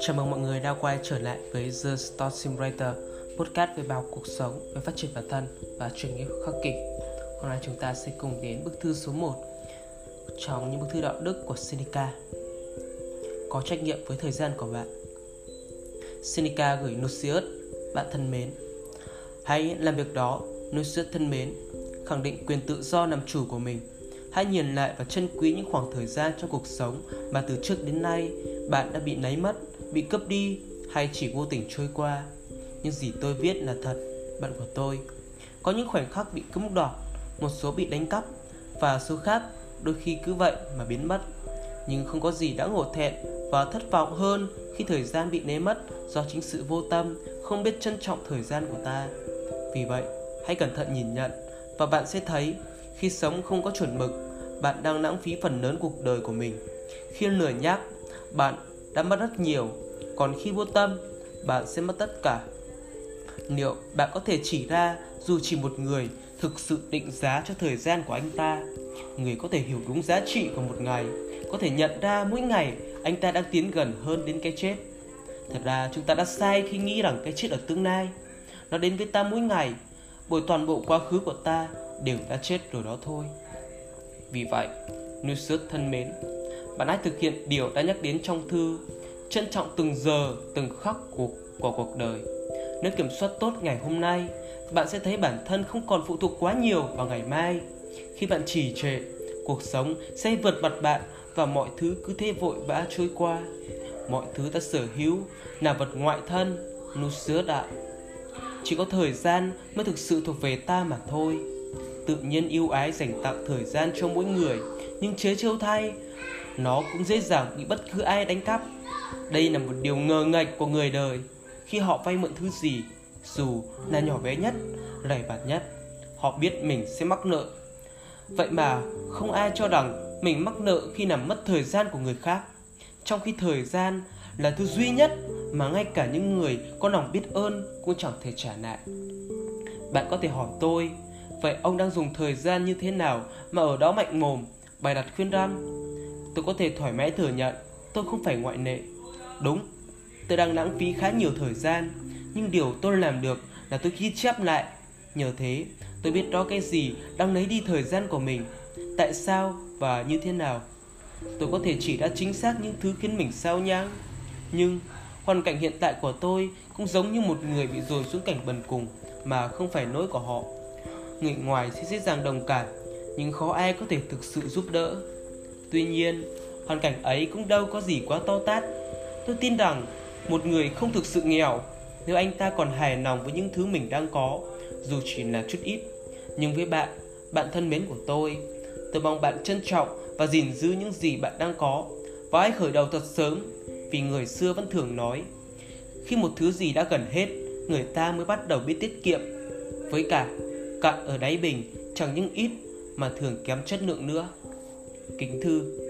Chào mừng mọi người đã quay trở lại với The Story Simulator Podcast về bài cuộc sống, về phát triển bản thân và truyền nghiệp khắc kỷ. Hôm nay chúng ta sẽ cùng đến bức thư số 1 Trong những bức thư đạo đức của Seneca. Có trách nhiệm với thời gian của bạn. Seneca gửi Lucius, bạn thân mến. Hãy làm việc đó, Lucius thân mến Khẳng định quyền tự do làm chủ của mình. Hãy nhìn lại và trân quý những khoảng thời gian trong cuộc sống mà từ trước đến nay bạn đã bị lấy mất bị cướp đi hay chỉ vô tình trôi qua. Những gì tôi viết là thật, bạn của tôi. Có những khoảnh khắc bị cướp đoạt, một số bị đánh cắp và số khác đôi khi cứ vậy mà biến mất. Nhưng không có gì đã ngộ thẹn và thất vọng hơn khi thời gian bị né mất do chính sự vô tâm, không biết trân trọng thời gian của ta. Vì vậy, hãy cẩn thận nhìn nhận và bạn sẽ thấy khi sống không có chuẩn mực, bạn đang lãng phí phần lớn cuộc đời của mình. Khi lười nhác, bạn đã mất rất nhiều, còn khi vô tâm, bạn sẽ mất tất cả. Liệu bạn có thể chỉ ra dù chỉ một người thực sự định giá cho thời gian của anh ta, người có thể hiểu đúng giá trị của một ngày, có thể nhận ra mỗi ngày anh ta đang tiến gần hơn đến cái chết. Thật ra chúng ta đã sai khi nghĩ rằng cái chết ở tương lai. Nó đến với ta mỗi ngày, bởi toàn bộ quá khứ của ta đều đã chết rồi đó thôi. Vì vậy, Nusius thân mến, bạn hãy thực hiện điều đã nhắc đến trong thư trân trọng từng giờ từng khắc của, của cuộc đời. Nếu kiểm soát tốt ngày hôm nay bạn sẽ thấy bản thân không còn phụ thuộc quá nhiều vào ngày mai. Khi bạn trì trệ cuộc sống sẽ vượt mặt bạn và mọi thứ cứ thế vội vã trôi qua. Mọi thứ ta sở hữu là vật ngoại thân nu sứa đạo. Chỉ có thời gian mới thực sự thuộc về ta mà thôi tự nhiên yêu ái dành tặng thời gian cho mỗi người nhưng chế trêu thay nó cũng dễ dàng bị bất cứ ai đánh cắp. Đây là một điều ngờ ngạch của người đời khi họ vay mượn thứ gì, dù là nhỏ bé nhất, lầy bạt nhất, họ biết mình sẽ mắc nợ. Vậy mà không ai cho rằng mình mắc nợ khi làm mất thời gian của người khác, trong khi thời gian là thứ duy nhất mà ngay cả những người có lòng biết ơn cũng chẳng thể trả lại. Bạn có thể hỏi tôi, vậy ông đang dùng thời gian như thế nào mà ở đó mạnh mồm, bày đặt khuyên răn tôi có thể thoải mái thừa nhận tôi không phải ngoại lệ. Đúng, tôi đang lãng phí khá nhiều thời gian, nhưng điều tôi làm được là tôi ghi chép lại. Nhờ thế, tôi biết rõ cái gì đang lấy đi thời gian của mình, tại sao và như thế nào. Tôi có thể chỉ đã chính xác những thứ khiến mình sao nhãng. Nhưng hoàn cảnh hiện tại của tôi cũng giống như một người bị dồn xuống cảnh bần cùng mà không phải lỗi của họ. Người ngoài sẽ dễ dàng đồng cảm, nhưng khó ai có thể thực sự giúp đỡ. Tuy nhiên, hoàn cảnh ấy cũng đâu có gì quá to tát. Tôi tin rằng một người không thực sự nghèo nếu anh ta còn hài lòng với những thứ mình đang có, dù chỉ là chút ít. Nhưng với bạn, bạn thân mến của tôi, tôi mong bạn trân trọng và gìn giữ những gì bạn đang có và hãy khởi đầu thật sớm vì người xưa vẫn thường nói khi một thứ gì đã gần hết người ta mới bắt đầu biết tiết kiệm với cả cạn ở đáy bình, chẳng những ít mà thường kém chất lượng nữa. Kính thư